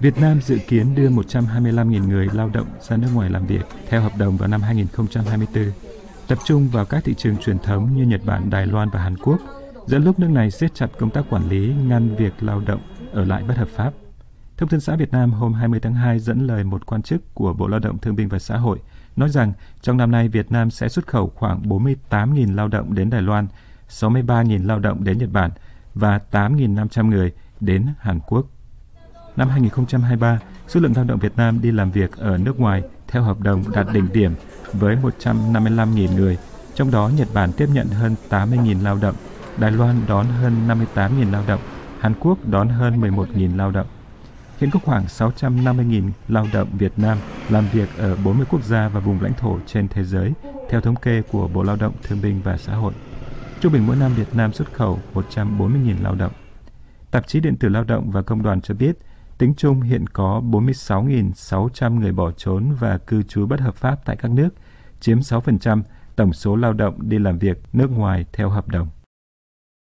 Việt Nam dự kiến đưa 125.000 người lao động ra nước ngoài làm việc theo hợp đồng vào năm 2024, tập trung vào các thị trường truyền thống như Nhật Bản, Đài Loan và Hàn Quốc, giữa lúc nước này siết chặt công tác quản lý ngăn việc lao động ở lại bất hợp pháp. Thông tin xã Việt Nam hôm 20 tháng 2 dẫn lời một quan chức của Bộ Lao động Thương binh và Xã hội nói rằng trong năm nay Việt Nam sẽ xuất khẩu khoảng 48.000 lao động đến Đài Loan, 63.000 lao động đến Nhật Bản và 8.500 người đến Hàn Quốc. Năm 2023, số lượng lao động Việt Nam đi làm việc ở nước ngoài theo hợp đồng đạt đỉnh điểm với 155.000 người, trong đó Nhật Bản tiếp nhận hơn 80.000 lao động, Đài Loan đón hơn 58.000 lao động, Hàn Quốc đón hơn 11.000 lao động. Hiện có khoảng 650.000 lao động Việt Nam làm việc ở 40 quốc gia và vùng lãnh thổ trên thế giới, theo thống kê của Bộ Lao động Thương binh và Xã hội. Trung bình mỗi năm Việt Nam xuất khẩu 140.000 lao động. Tạp chí Điện tử Lao động và Công đoàn cho biết, tính chung hiện có 46.600 người bỏ trốn và cư trú bất hợp pháp tại các nước, chiếm 6% tổng số lao động đi làm việc nước ngoài theo hợp đồng.